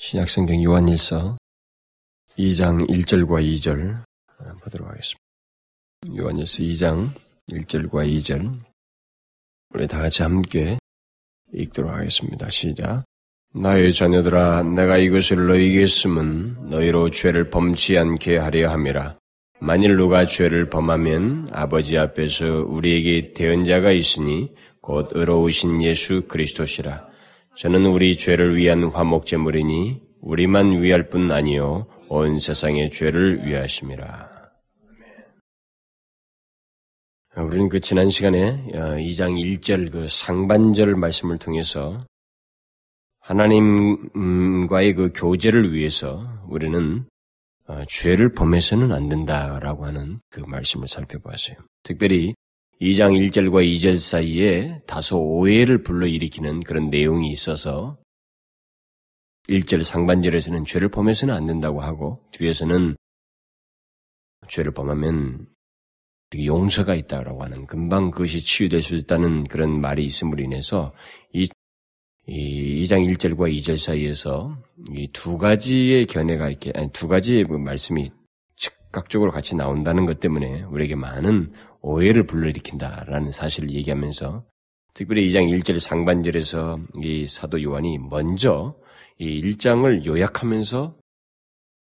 신약성경 요한일서 2장 1절과 2절 보도록 하겠습니다. 요한일서 2장 1절과 2절 우리 다 같이 함께 읽도록 하겠습니다. 시작. 나의 자녀들아 내가 이것을 너희에게 쓰면 너희로 죄를 범치 않게 하려 함이라. 만일 누가 죄를 범하면 아버지 앞에서 우리에게 대언자가 있으니 곧 의로우신 예수 그리스도시라. 저는 우리 죄를 위한 화목제물이니 우리만 위할 뿐 아니요 온 세상의 죄를 위하심이라. 우리는 그 지난 시간에 2장 어, 1절 그 상반절 말씀을 통해서 하나님과의 그 교제를 위해서 우리는 어, 죄를 범해서는 안 된다라고 하는 그 말씀을 살펴보았어요. 특별히 2장 1절과 2절 사이에 다소 오해를 불러일으키는 그런 내용이 있어서 1절 상반절에서는 죄를 범해서는 안 된다고 하고 뒤에서는 죄를 범하면 용서가 있다라고 하는 금방 그것이 치유될 수 있다는 그런 말이 있음으로 인해서 이, 이 2장 1절과 2절 사이에서 이 두 가지의 견해가 이렇게 아니 두 가지의 그 말씀이 즉각적으로 같이 나온다는 것 때문에 우리에게 많은 오해를 불러일으킨다라는 사실을 얘기하면서 특별히 2장 1절 상반절에서 이 사도 요한이 먼저 이 1장을 요약하면서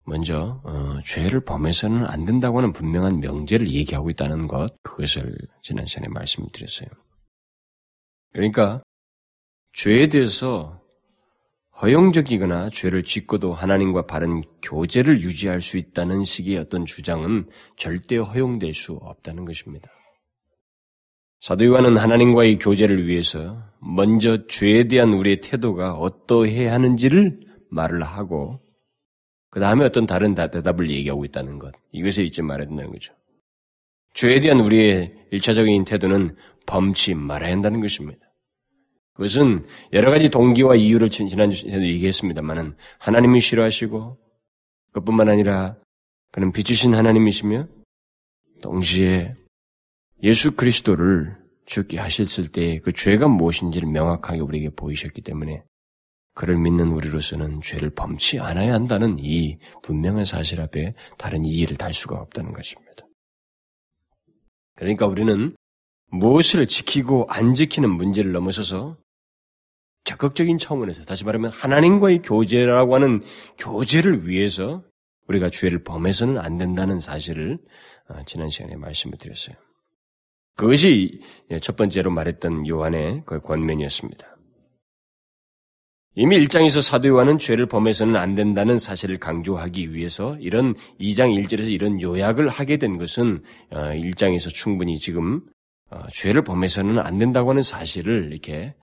먼저 어, 죄를 범해서는 안 된다고 하는 분명한 명제를 얘기하고 있다는 것 그것을 지난 시간에 말씀드렸어요. 그러니까 죄에 대해서 허용적이거나 죄를 짓고도 하나님과 바른 교제를 유지할 수 있다는 식의 어떤 주장은 절대 허용될 수 없다는 것입니다. 사도 요한은 하나님과의 교제를 위해서 먼저 죄에 대한 우리의 태도가 어떠해야 하는지를 말을 하고 그 다음에 어떤 다른 대답을 얘기하고 있다는 것. 이것을 잊지 말아야 된다는 거죠. 죄에 대한 우리의 일차적인 태도는 범치 말아야 한다는 것입니다. 그것은 여러 가지 동기와 이유를 지난주에도 얘기했습니다만은 하나님이 싫어하시고 그뿐만 아니라 그는 빛이신 하나님이시며 동시에 예수 그리스도를 죽게 하셨을 때 그 죄가 무엇인지를 명확하게 우리에게 보이셨기 때문에 그를 믿는 우리로서는 죄를 범치 않아야 한다는 이 분명한 사실 앞에 다른 이의를 달 수가 없다는 것입니다. 그러니까 우리는 무엇을 지키고 안 지키는 문제를 넘어서서 적극적인 차원에서 다시 말하면 하나님과의 교제라고 하는 교제를 위해서 우리가 죄를 범해서는 안 된다는 사실을 어, 지난 시간에 말씀을 드렸어요. 그것이 첫 번째로 말했던 요한의 그 권면이었습니다. 이미 1장에서 사도 요한은 죄를 범해서는 안 된다는 사실을 강조하기 위해서 이런 2장 1절에서 이런 요약을 하게 된 것은 1장에서 어, 충분히 지금 어, 죄를 범해서는 안 된다고 하는 사실을 이렇게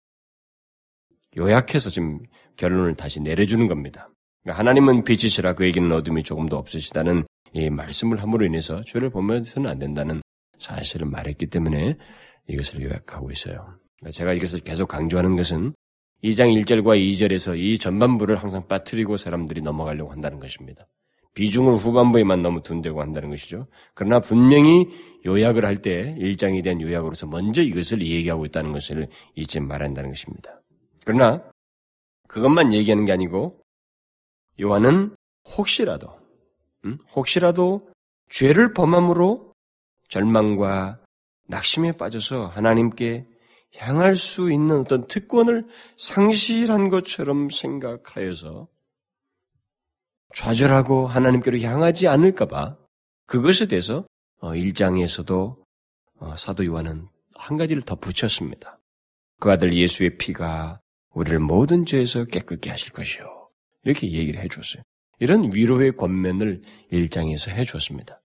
요약해서 지금 결론을 다시 내려주는 겁니다. 그러니까 하나님은 빛이시라 그에게는 어둠이 조금도 없으시다는 이 말씀을 함으로 인해서 죄를 범해서는 안 된다는 사실을 말했기 때문에 이것을 요약하고 있어요. 그러니까 제가 이것을 계속 강조하는 것은 2장 1절과 2절에서 이 전반부를 항상 빠뜨리고 사람들이 넘어가려고 한다는 것입니다. 비중을 후반부에만 너무 둔다고 한다는 것이죠. 그러나 분명히 요약을 할 때 1장에 대한 요약으로서 먼저 이것을 얘기하고 있다는 것을 잊지 말한다는 것입니다. 그러나 그것만 얘기하는 게 아니고 요한은 혹시라도 음? 혹시라도 죄를 범함으로 절망과 낙심에 빠져서 하나님께 향할 수 있는 어떤 특권을 상실한 것처럼 생각하여서 좌절하고 하나님께로 향하지 않을까봐 그것에 대해서 1장에서도 어, 어, 사도 요한은 한 가지를 더 붙였습니다. 그 아들 예수의 피가 우리를 모든 죄에서 깨끗게 하실 것이요. 이렇게 얘기를 해주었어요. 이런 위로의 권면을 1장에서 해주었습니다.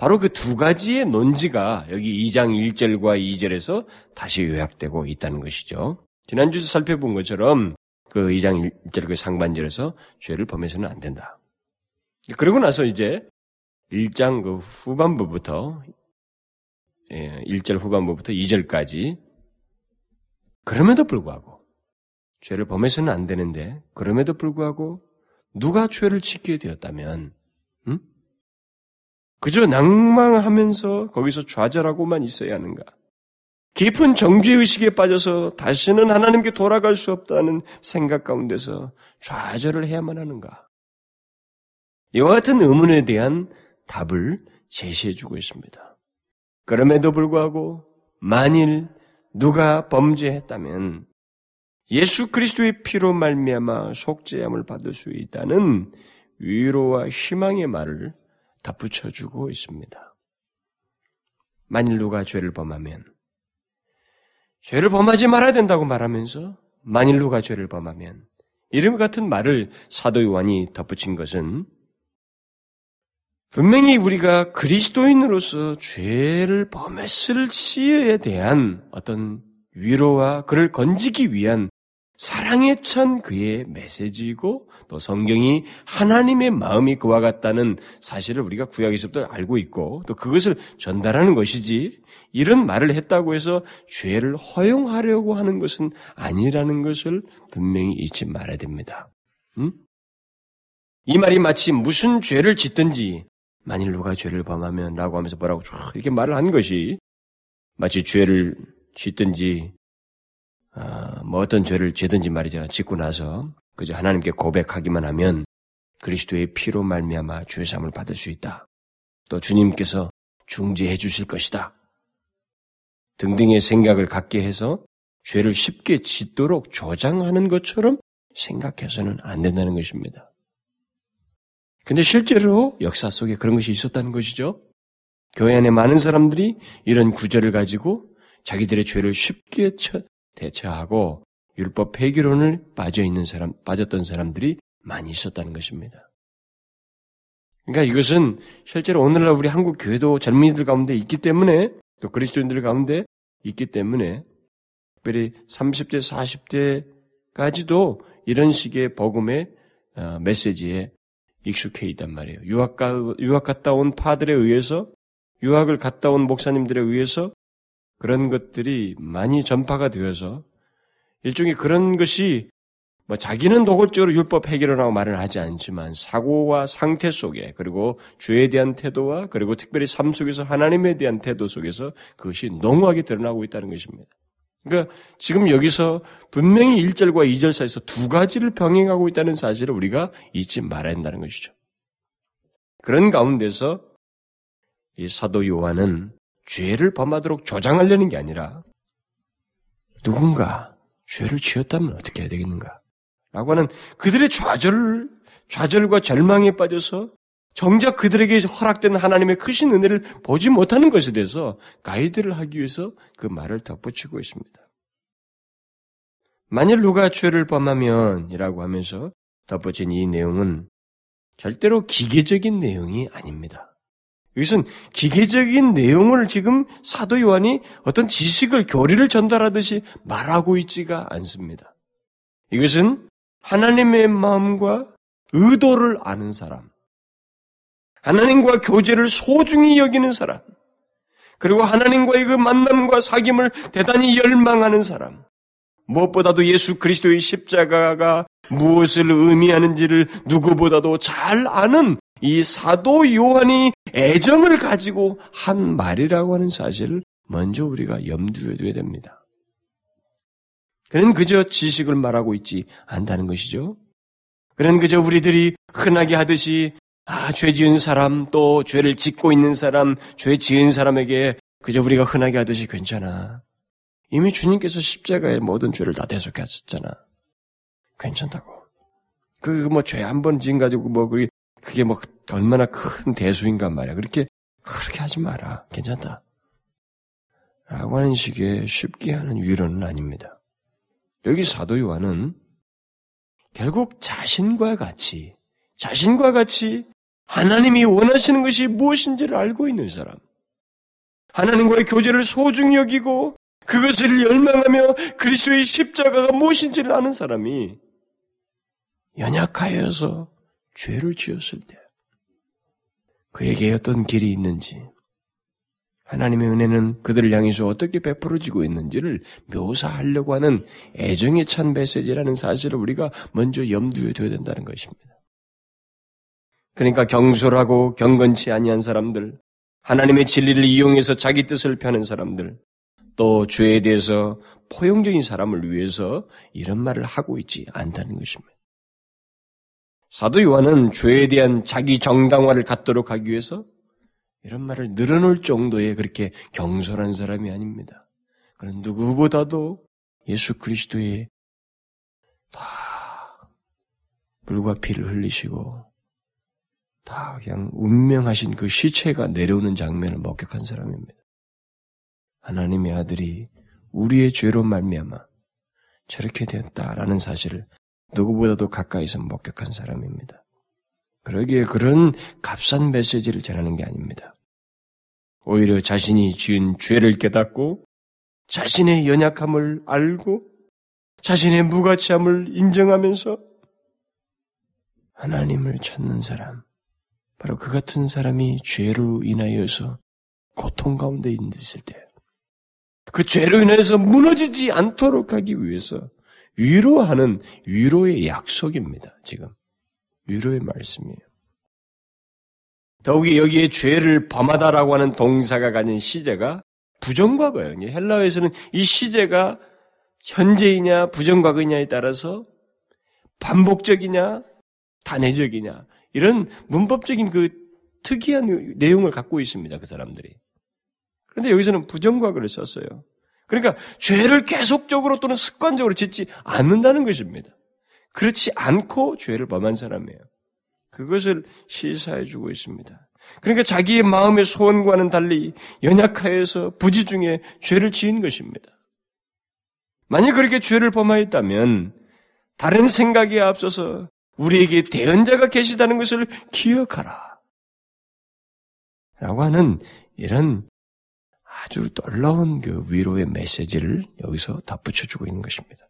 바로 그 두 가지의 논지가 여기 2장 1절과 2절에서 다시 요약되고 있다는 것이죠. 지난주에 살펴본 것처럼 그 2장 1절 그 상반절에서 죄를 범해서는 안 된다. 그러고 나서 이제 1장 그 후반부부터 1절 예, 후반부부터 2절까지 그럼에도 불구하고 죄를 범해서는 안 되는데 그럼에도 불구하고 누가 죄를 지키게 되었다면 음? 그저 낭망하면서 거기서 좌절하고만 있어야 하는가? 깊은 정죄의식에 빠져서 다시는 하나님께 돌아갈 수 없다는 생각 가운데서 좌절을 해야만 하는가? 이와 같은 의문에 대한 답을 제시해주고 있습니다. 그럼에도 불구하고 만일 누가 범죄했다면 예수 그리스도의 피로 말미암아 속죄함을 받을 수 있다는 위로와 희망의 말을 덧붙여 주고 있습니다. 만일 누가 죄를 범하면 죄를 범하지 말아야 된다고 말하면서 만일 누가 죄를 범하면 이름 같은 말을 사도 요한이 덧붙인 것은 분명히 우리가 그리스도인으로서 죄를 범했을 시에 대한 어떤 위로와 그를 건지기 위한 사랑에 찬 그의 메시지이고 또 성경이 하나님의 마음이 그와 같다는 사실을 우리가 구약에서부터 알고 있고 또 그것을 전달하는 것이지 이런 말을 했다고 해서 죄를 허용하려고 하는 것은 아니라는 것을 분명히 잊지 말아야 됩니다. 음? 이 말이 마치 무슨 죄를 짓든지 만일 누가 죄를 범하면 라고 하면서 뭐라고 이렇게 말을 한 것이 마치 죄를 짓든지 어, 뭐 어떤 죄를 죄든지 말이죠. 짓고 나서 그저 하나님께 고백하기만 하면 그리스도의 피로 말미암아 죄 사함을 받을 수 있다. 또 주님께서 중재해 주실 것이다. 등등의 생각을 갖게 해서 죄를 쉽게 짓도록 조장하는 것처럼 생각해서는 안 된다는 것입니다. 근데 실제로 역사 속에 그런 것이 있었다는 것이죠. 교회 안에 많은 사람들이 이런 구절을 가지고 자기들의 죄를 쉽게 대처하고 율법 폐기론을 빠져 있는 사람, 빠졌던 사람들이 많이 있었다는 것입니다. 그러니까 이것은 실제로 오늘날 우리 한국 교회도 젊은이들 가운데 있기 때문에 또 그리스도인들 가운데 있기 때문에 특별히 30대, 40대까지도 이런 식의 복음의 어, 메시지에 익숙해 있단 말이에요. 유학, 가, 유학 갔다 온 파들에 의해서 유학을 갔다 온 목사님들에 의해서 그런 것들이 많이 전파가 되어서 일종의 그런 것이 뭐 자기는 도골적으로 율법 해결을하고 말을 하지 않지만 사고와 상태 속에 그리고 죄에 대한 태도와 그리고 특별히 삶 속에서 하나님에 대한 태도 속에서 그것이 농후하게 드러나고 있다는 것입니다. 그러니까 지금 여기서 분명히 1절과 2절 사이에서 두 가지를 병행하고 있다는 사실을 우리가 잊지 말아야 한다는 것이죠. 그런 가운데서 이 사도 요한은 죄를 범하도록 조장하려는 게 아니라 누군가 죄를 지었다면 어떻게 해야 되겠는가? 라고 하는 그들의 좌절, 좌절과 절망에 빠져서 정작 그들에게 허락된 하나님의 크신 은혜를 보지 못하는 것에 대해서 가이드를 하기 위해서 그 말을 덧붙이고 있습니다. 만일 누가 죄를 범하면 이라고 하면서 덧붙인 이 내용은 절대로 기계적인 내용이 아닙니다. 이것은 기계적인 내용을 지금 사도 요한이 어떤 지식을 교리를 전달하듯이 말하고 있지가 않습니다. 이것은 하나님의 마음과 의도를 아는 사람, 하나님과 교제를 소중히 여기는 사람, 그리고 하나님과의 그 만남과 사귐을 대단히 열망하는 사람, 무엇보다도 예수 그리스도의 십자가가 무엇을 의미하는지를 누구보다도 잘 아는 이 사도 요한이 애정을 가지고 한 말이라고 하는 사실을 먼저 우리가 염두에 둬야 됩니다. 그는 그저 지식을 말하고 있지 않다는 것이죠. 그는 그저 우리들이 흔하게 하듯이 아, 죄 지은 사람, 또 죄를 짓고 있는 사람, 죄 지은 사람에게 그저 우리가 흔하게 하듯이 괜찮아. 이미 주님께서 십자가에 모든 죄를 다 대속하셨잖아. 괜찮다고. 그 뭐 죄 한 번 지은 가지고 뭐 그게 그게 뭐 얼마나 큰 대수인가 말이야. 그렇게 그렇게 하지 마라. 괜찮다. 라고 하는 식의 쉽게 하는 위로는 아닙니다. 여기 사도 요한은 결국 자신과 같이 자신과 같이 하나님이 원하시는 것이 무엇인지를 알고 있는 사람, 하나님과의 교제를 소중히 여기고 그것을 열망하며 그리스도의 십자가가 무엇인지를 아는 사람이 연약하여서 죄를 지었을 때 그에게 어떤 길이 있는지 하나님의 은혜는 그들을 향해서 어떻게 베풀어지고 있는지를 묘사하려고 하는 애정에 찬 메시지라는 사실을 우리가 먼저 염두에 둬야 된다는 것입니다. 그러니까 경솔하고 경건치 아니한 사람들, 하나님의 진리를 이용해서 자기 뜻을 펴는 사람들, 또 죄에 대해서 포용적인 사람을 위해서 이런 말을 하고 있지 않다는 것입니다. 사도 요한은 죄에 대한 자기 정당화를 갖도록 하기 위해서 이런 말을 늘어놓을 정도의 그렇게 경솔한 사람이 아닙니다. 그는 누구보다도 예수 그리스도의 다 불과 피를 흘리시고 다 그냥 운명하신 그 시체가 내려오는 장면을 목격한 사람입니다. 하나님의 아들이 우리의 죄로 말미암아 저렇게 되었다라는 사실을 누구보다도 가까이서 목격한 사람입니다. 그러기에 그런 값싼 메시지를 전하는 게 아닙니다. 오히려 자신이 지은 죄를 깨닫고 자신의 연약함을 알고 자신의 무가치함을 인정하면서 하나님을 찾는 사람, 바로 그 같은 사람이 죄로 인하여서 고통 가운데 있을 때, 그 죄로 인해서 무너지지 않도록 하기 위해서 위로하는 위로의 약속입니다. 지금 위로의 말씀이에요. 더욱이 여기에 죄를 범하다라고 하는 동사가 가진 시제가 부정과거예요. 헬라어에서는 이 시제가 현재이냐 부정과거냐에 따라서 반복적이냐 단회적이냐 이런 문법적인 그 특이한 내용을 갖고 있습니다. 그 사람들이. 그런데 여기서는 부정과거를 썼어요. 그러니까 죄를 계속적으로 또는 습관적으로 짓지 않는다는 것입니다. 그렇지 않고 죄를 범한 사람이에요. 그것을 시사해 주고 있습니다. 그러니까 자기의 마음의 소원과는 달리 연약하여서 부지 중에 죄를 지은 것입니다. 만약 그렇게 죄를 범하였다면 다른 생각에 앞서서 우리에게 대언자가 계시다는 것을 기억하라. 라고 하는 이런 아주 놀라운 그 위로의 메시지를 여기서 덧붙여주고 있는 것입니다.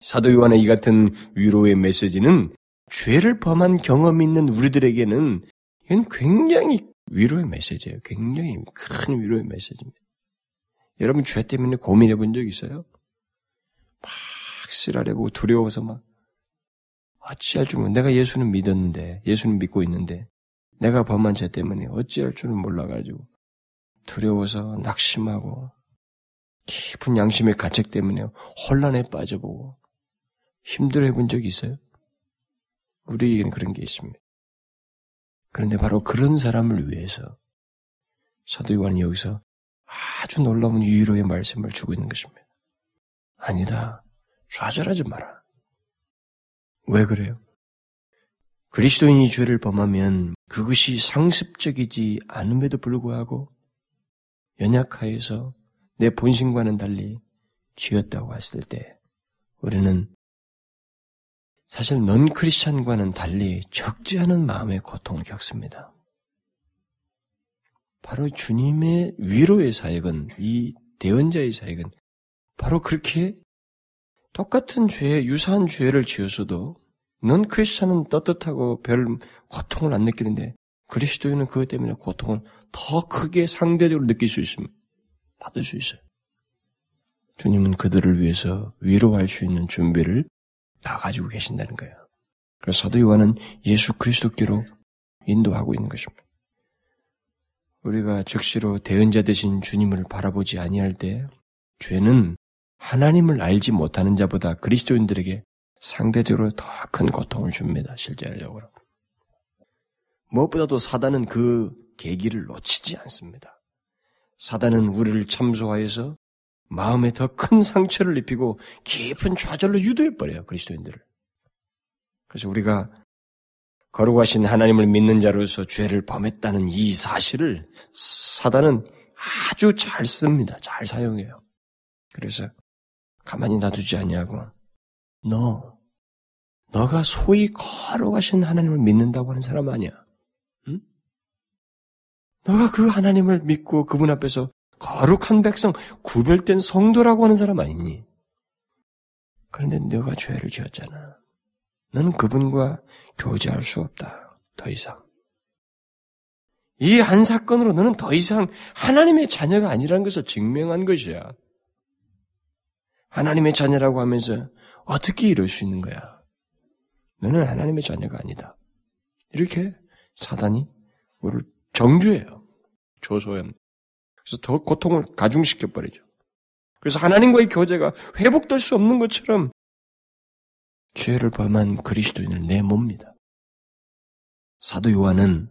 사도 요한의 이 같은 위로의 메시지는 죄를 범한 경험 있는 우리들에게는 이건 굉장히 위로의 메시지예요. 굉장히 큰 위로의 메시지입니다. 여러분 죄 때문에 고민해 본 적 있어요? 막 쓰라려보고 두려워서 막 어찌할 줄은 내가 예수는 믿었는데 예수는 믿고 있는데 내가 범한 죄 때문에 어찌할 줄은 몰라가지고 두려워서 낙심하고 깊은 양심의 가책 때문에 혼란에 빠져보고 힘들어 해본 적이 있어요? 우리에게는 그런 게 있습니다. 그런데 바로 그런 사람을 위해서 사도 요한이 여기서 아주 놀라운 위로의 말씀을 주고 있는 것입니다. 아니다. 좌절하지 마라. 왜 그래요? 그리스도인이 죄를 범하면 그것이 상습적이지 않음에도 불구하고 연약하여서 내 본심과는 달리 지었다고 했을 때 우리는 사실 넌 크리스찬과는 달리 적지 않은 마음의 고통을 겪습니다. 바로 주님의 위로의 사역은 이 대언자의 사역은 바로 그렇게 똑같은 죄, 유사한 죄를 지었어도 넌 크리스찬은 떳떳하고 별 고통을 안 느끼는데 그리스도인은 그것 때문에 고통을 더 크게 상대적으로 느낄 수 있습니다. 받을 수 있어요. 주님은 그들을 위해서 위로할 수 있는 준비를 다 가지고 계신다는 거예요. 그래서 사도 요한은 예수 그리스도께로 인도하고 있는 것입니다. 우리가 즉시로 대언자 되신 주님을 바라보지 아니할 때 죄는 하나님을 알지 못하는 자보다 그리스도인들에게 상대적으로 더 큰 고통을 줍니다. 실제적으로. 무엇보다도 사단은 그 계기를 놓치지 않습니다. 사단은 우리를 참소하여서 마음에 더 큰 상처를 입히고 깊은 좌절로 유도해버려요, 그리스도인들을. 그래서 우리가 거룩하신 하나님을 믿는 자로서 죄를 범했다는 이 사실을 사단은 아주 잘 씁니다. 잘 사용해요. 그래서 가만히 놔두지 아니하고 너 너가 소위 거룩하신 하나님을 믿는다고 하는 사람 아니야. 응? 너가 그 하나님을 믿고 그분 앞에서 거룩한 백성, 구별된 성도라고 하는 사람 아니니? 그런데 너가 죄를 지었잖아. 너는 그분과 교제할 수 없다. 더 이상. 이 한 사건으로 너는 더 이상 하나님의 자녀가 아니라는 것을 증명한 것이야. 하나님의 자녀라고 하면서 어떻게 이럴 수 있는 거야? 너는 하나님의 자녀가 아니다. 이렇게 사단이 우리를 정죄해요. 조소합니다. 그래서 더 고통을 가중시켜 버리죠. 그래서 하나님과의 교제가 회복될 수 없는 것처럼 죄를 범한 그리스도인을 내몹니다. 사도 요한은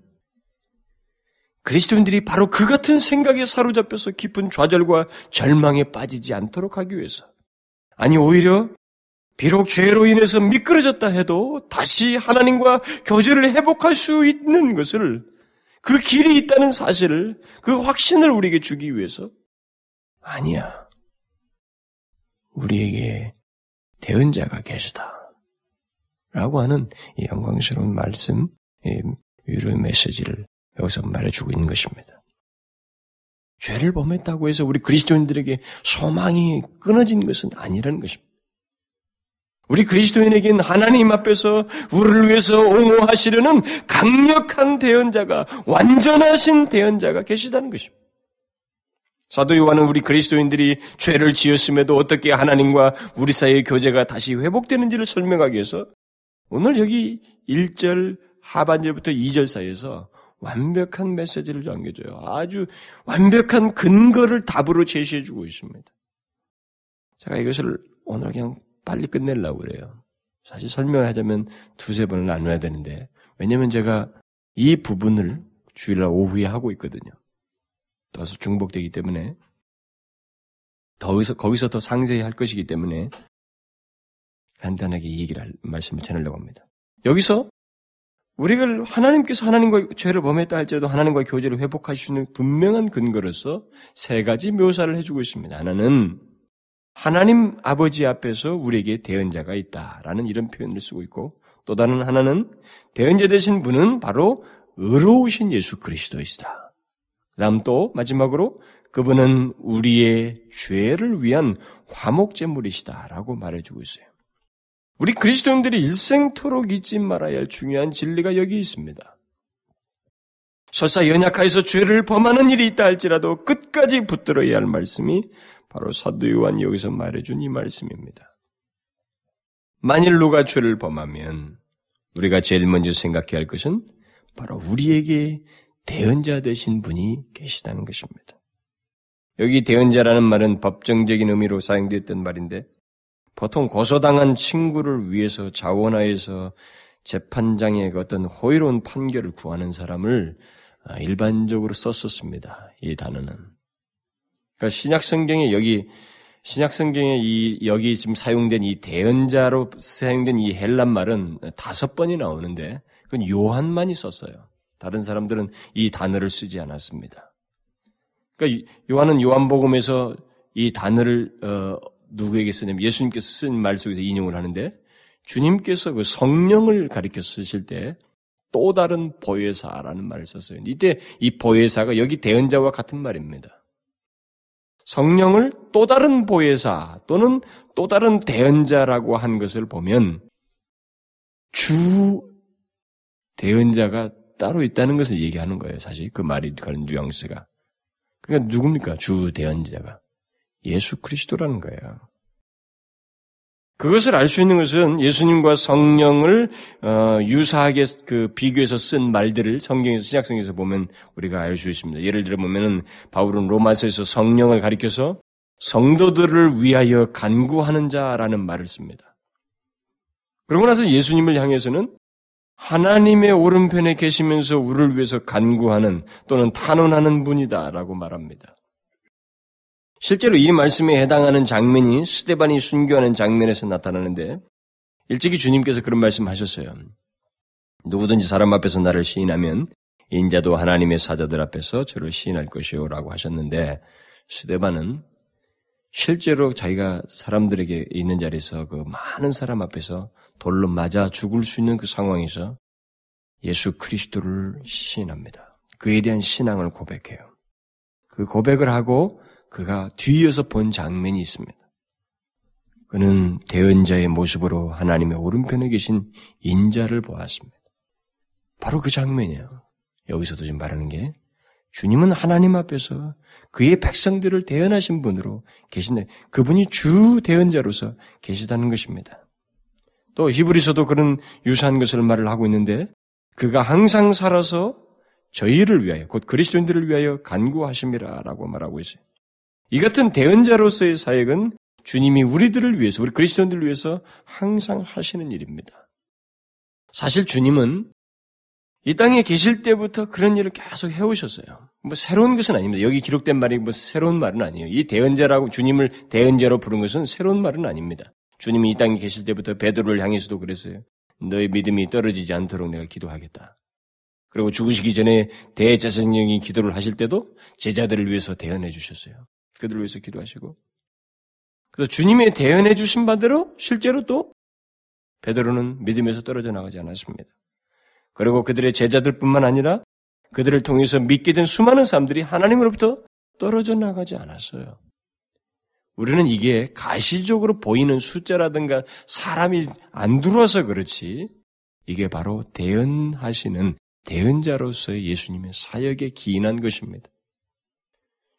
그리스도인들이 바로 그 같은 생각에 사로잡혀서 깊은 좌절과 절망에 빠지지 않도록 하기 위해서 아니 오히려 비록 죄로 인해서 미끄러졌다 해도 다시 하나님과 교제를 회복할 수 있는 것을 그 길이 있다는 사실을 그 확신을 우리에게 주기 위해서 아니야. 우리에게 대언자가 계시다. 라고 하는 이 영광스러운 말씀, 이 위로의 메시지를 여기서 말해주고 있는 것입니다. 죄를 범했다고 해서 우리 그리스도인들에게 소망이 끊어진 것은 아니라는 것입니다. 우리 그리스도인에겐 하나님 앞에서 우리를 위해서 옹호하시려는 강력한 대언자가 완전하신 대언자가 계시다는 것입니다. 사도 요한은 우리 그리스도인들이 죄를 지었음에도 어떻게 하나님과 우리 사이의 교제가 다시 회복되는지를 설명하기 위해서 오늘 여기 1절 하반절부터 2절 사이에서 완벽한 메시지를 남겨줘요. 아주 완벽한 근거를 답으로 제시해주고 있습니다. 제가 이것을 오늘 그냥 빨리 끝내려고 그래요. 사실 설명하자면 두세 번을 나눠야 되는데, 왜냐면 제가 이 부분을 주일날 오후에 하고 있거든요. 더 중복되기 때문에, 더기서, 거기서 더 상세히 할 것이기 때문에, 간단하게 이 얘기를, 말씀을 전하려고 합니다. 여기서, 우리가 하나님께서 하나님과 죄를 범했다 할지라도 하나님과 교제를 있는 분명한 근거로서 세 가지 묘사를 해주고 있습니다. 하나는 하나님 아버지 앞에서 우리에게 대언자가 있다라는 이런 표현을 쓰고 있고 또 다른 하나는 대언자 되신 분은 바로 의로우신 예수 그리스도이시다. 그다음 또 마지막으로 그분은 우리의 죄를 위한 화목제물이시다라고 말해주고 있어요. 우리 그리스도인들이 일생토록 잊지 말아야 할 중요한 진리가 여기 있습니다. 설사 연약하여서 죄를 범하는 일이 있다 할지라도 끝까지 붙들어야 할 말씀이 바로 사도 요한이 여기서 말해준 이 말씀입니다. 만일 누가 죄를 범하면 우리가 제일 먼저 생각해야 할 것은 바로 우리에게 대언자 되신 분이 계시다는 것입니다. 여기 대언자라는 말은 법정적인 의미로 사용되었던 말인데 보통 고소당한 친구를 위해서 자원하여서 재판장의 그 어떤 호의로운 판결을 구하는 사람을 일반적으로 썼었습니다. 이 단어는. 그러니까 신약 성경에 여기 신약 성경에 이 여기 지금 사용된 이 대언자로 사용된 이 헬란 말은 다섯 번이 나오는데 그건 요한만이 썼어요. 다른 사람들은 이 단어를 쓰지 않았습니다. 그러니까 요한은 요한복음에서 이 단어를 어, 누구에게 쓰냐면 예수님께서 쓴 말 속에서 인용을 하는데 주님께서 그 성령을 가리켜 쓰실 때 또 다른 보혜사라는 말을 썼어요. 이때 이 보혜사가 여기 대언자와 같은 말입니다. 성령을 또 다른 보혜사 또는 또 다른 대언자라고 한 것을 보면 주 대언자가 따로 있다는 것을 얘기하는 거예요. 사실 그 말이 그런 뉘앙스가. 그러니까 누굽니까? 주 대언자가 예수 그리스도라는 거예요. 그것을 알 수 있는 것은 예수님과 성령을 어, 유사하게 그 비교해서 쓴 말들을 성경에서 신약성에서 보면 우리가 알 수 있습니다. 예를 들어 보면은 바울은 로마서에서 성령을 가리켜서 성도들을 위하여 간구하는 자라는 말을 씁니다. 그러고 나서 예수님을 향해서는 하나님의 오른편에 계시면서 우리를 위해서 간구하는 또는 탄원하는 분이다라고 말합니다. 실제로 이 말씀에 해당하는 장면이 스테반이 순교하는 장면에서 나타나는데 일찍이 주님께서 그런 말씀하셨어요. 누구든지 사람 앞에서 나를 시인하면 인자도 하나님의 사자들 앞에서 저를 시인할 것이요라고 하셨는데 스테반은 실제로 자기가 사람들에게 있는 자리에서 그 많은 사람 앞에서 돌로 맞아 죽을 수 있는 그 상황에서 예수 그리스도를 시인합니다. 그에 대한 신앙을 고백해요. 그 고백을 하고 그가 뒤이어서 본 장면이 있습니다. 그는 대언자의 모습으로 하나님의 오른편에 계신 인자를 보았습니다. 바로 그 장면이에요. 여기서도 지금 말하는 게 주님은 하나님 앞에서 그의 백성들을 대언하신 분으로 계신데 그분이 주 대언자로서 계시다는 것입니다. 또 히브리서도 그런 유사한 것을 말을 하고 있는데 그가 항상 살아서 저희를 위하여 곧 그리스도인들을 위하여 간구하심이라라고 말하고 있어요. 이 같은 대언자로서의 사역은 주님이 우리들을 위해서, 우리 그리스도인들을 위해서 항상 하시는 일입니다. 사실 주님은 이 땅에 계실 때부터 그런 일을 계속 해오셨어요. 뭐 새로운 것은 아닙니다. 여기 기록된 말이 뭐 새로운 말은 아니에요. 이 대언자라고 주님을 대언자로 부른 것은 새로운 말은 아닙니다. 주님이 이 땅에 계실 때부터 베드로를 향해서도 그랬어요. 너의 믿음이 떨어지지 않도록 내가 기도하겠다. 그리고 죽으시기 전에 대제사장이 기도를 하실 때도 제자들을 위해서 대언해 주셨어요. 그들을 위해서 기도하시고. 그래서 주님의 대언해 주신 바대로 실제로 또 베드로는 믿음에서 떨어져 나가지 않았습니다. 그리고 그들의 제자들뿐만 아니라 그들을 통해서 믿게 된 수많은 사람들이 하나님으로부터 떨어져 나가지 않았어요. 우리는 이게 가시적으로 보이는 숫자라든가 사람이 안 들어와서 그렇지 이게 바로 대언하시는 대언자로서의 예수님의 사역에 기인한 것입니다.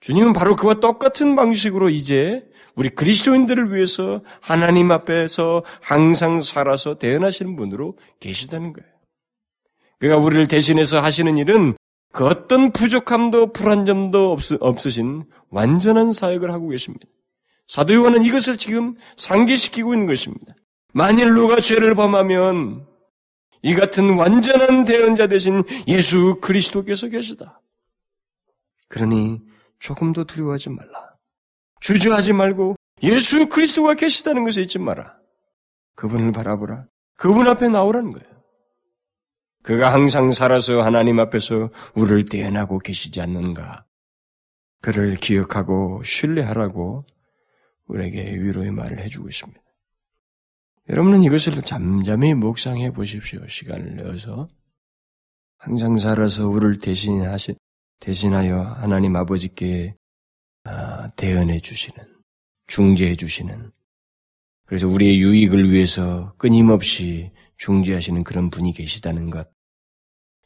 주님은 바로 그와 똑같은 방식으로 이제 우리 그리스도인들을 위해서 하나님 앞에서 항상 살아서 대언하시는 분으로 계시다는 거예요. 그가 우리를 대신해서 하시는 일은 그 어떤 부족함도 불안점도 없, 없으신 완전한 사역을 하고 계십니다. 사도 요한은 이것을 지금 상기시키고 있는 것입니다. 만일 누가 죄를 범하면 이 같은 완전한 대언자 대신 예수 그리스도께서 계시다. 그러니 조금도 두려워하지 말라. 주저하지 말고 예수 그리스도가 계시다는 것을 잊지 마라. 그분을 바라보라. 그분 앞에 나오라는 거예요. 그가 항상 살아서 하나님 앞에서 우리를 대연하고 계시지 않는가. 그를 기억하고 신뢰하라고 우리에게 위로의 말을 해주고 있습니다. 여러분은 이것을 잠잠히 묵상해 보십시오. 시간을 내어서. 항상 살아서 우리를 대신하신, 대신하여 하나님 아버지께 아, 대연해 주시는, 중재해 주시는, 그래서 우리의 유익을 위해서 끊임없이 중재하시는 그런 분이 계시다는 것,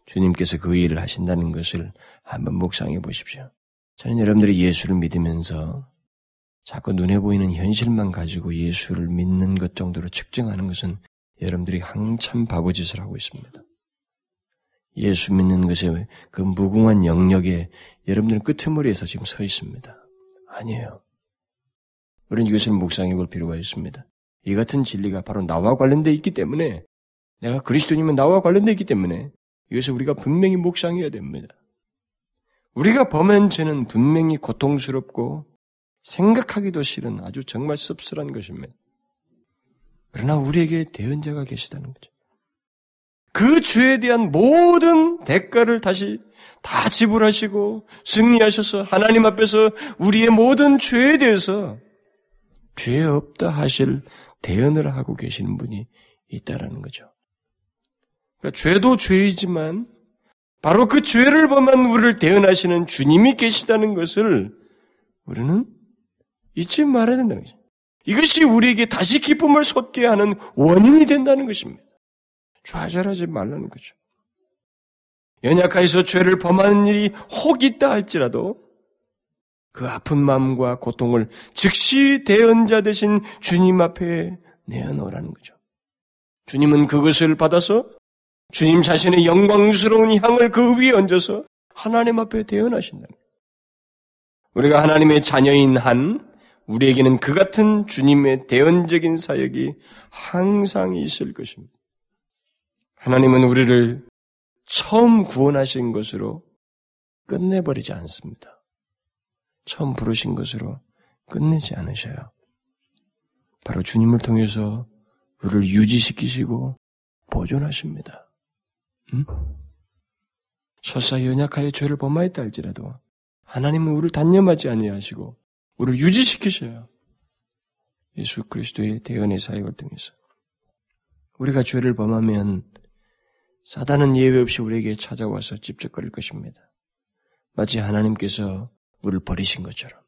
주님께서 그 일을 하신다는 것을 한번 묵상해 보십시오. 저는 여러분들이 예수를 믿으면서 자꾸 눈에 보이는 현실만 가지고 예수를 믿는 것 정도로 측정하는 것은 여러분들이 한참 바보짓을 하고 있습니다. 예수 믿는 것에 그 무궁한 영역에 여러분들은 끄트머리에서 지금 서 있습니다. 아니에요. 우리는 이것을 묵상해 볼 필요가 있습니다. 이 같은 진리가 바로 나와 관련되어 있기 때문에 내가 그리스도님은 나와 관련되어 있기 때문에 이것을 우리가 분명히 묵상해야 됩니다. 우리가 범한 죄는 분명히 고통스럽고 생각하기도 싫은 아주 정말 씁쓸한 것입니다. 그러나 우리에게 대언자가 계시다는 거죠. 그 죄에 대한 모든 대가를 다시 다 지불하시고 승리하셔서 하나님 앞에서 우리의 모든 죄에 대해서 죄 없다 하실 대언을 하고 계시는 분이 있다라는 거죠. 그러니까 죄도 죄이지만 바로 그 죄를 범한 우리를 대언하시는 주님이 계시다는 것을 우리는 잊지 말아야 된다는 거죠. 이것이 우리에게 다시 기쁨을 솟게 하는 원인이 된다는 것입니다. 좌절하지 말라는 거죠. 연약하여서 죄를 범하는 일이 혹 있다 할지라도 그 아픈 마음과 고통을 즉시 대언자 되신 주님 앞에 내어놓으라는 거죠. 주님은 그것을 받아서 주님 자신의 영광스러운 향을 그 위에 얹어서 하나님 앞에 대언하신다는. 우리가 하나님의 자녀인 한 우리에게는 그 같은 주님의 대언적인 사역이 항상 있을 것입니다. 하나님은 우리를 처음 구원하신 것으로 끝내버리지 않습니다. 처음 부르신 것으로 끝내지 않으셔요. 바로 주님을 통해서 우리를 유지시키시고 보존하십니다. 음? 설사 연약하여 죄를 범하였다 할지라도 하나님은 우리를 단념하지 아니하시고 우리를 유지시키셔요. 예수 그리스도의 대언의 사역을 통해서 우리가 죄를 범하면 사단은 예외 없이 우리에게 찾아와서 집적거릴 것입니다. 마치 하나님께서 우리를 버리신 것처럼.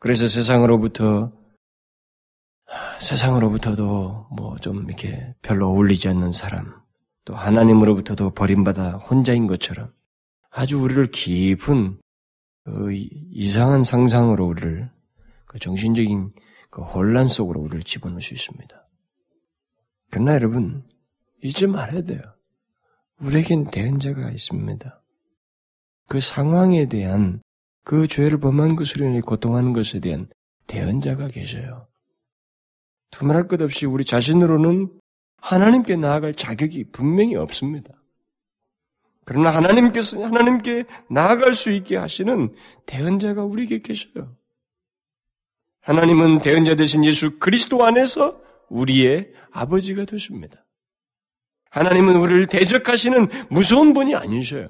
그래서 세상으로부터 세상으로부터도 뭐 좀 이렇게 별로 어울리지 않는 사람, 또 하나님으로부터도 버림받아 혼자인 것처럼 아주 우리를 깊은 그 이상한 상상으로 우리를 그 정신적인 그 혼란 속으로 우리를 집어넣을 수 있습니다. 그러나 여러분 잊지 말아야 돼요. 우리에겐 대언자가 있습니다. 그 상황에 대한 그 죄를 범한 것으로 인해 고통하는 것에 대한 대언자가 계셔요. 두말할 것 없이 우리 자신으로는 하나님께 나아갈 자격이 분명히 없습니다. 그러나 하나님께서 하나님께 나아갈 수 있게 하시는 대언자가 우리에게 계셔요. 하나님은 대언자 되신 예수 그리스도 안에서 우리의 아버지가 되십니다. 하나님은 우리를 대적하시는 무서운 분이 아니셔요.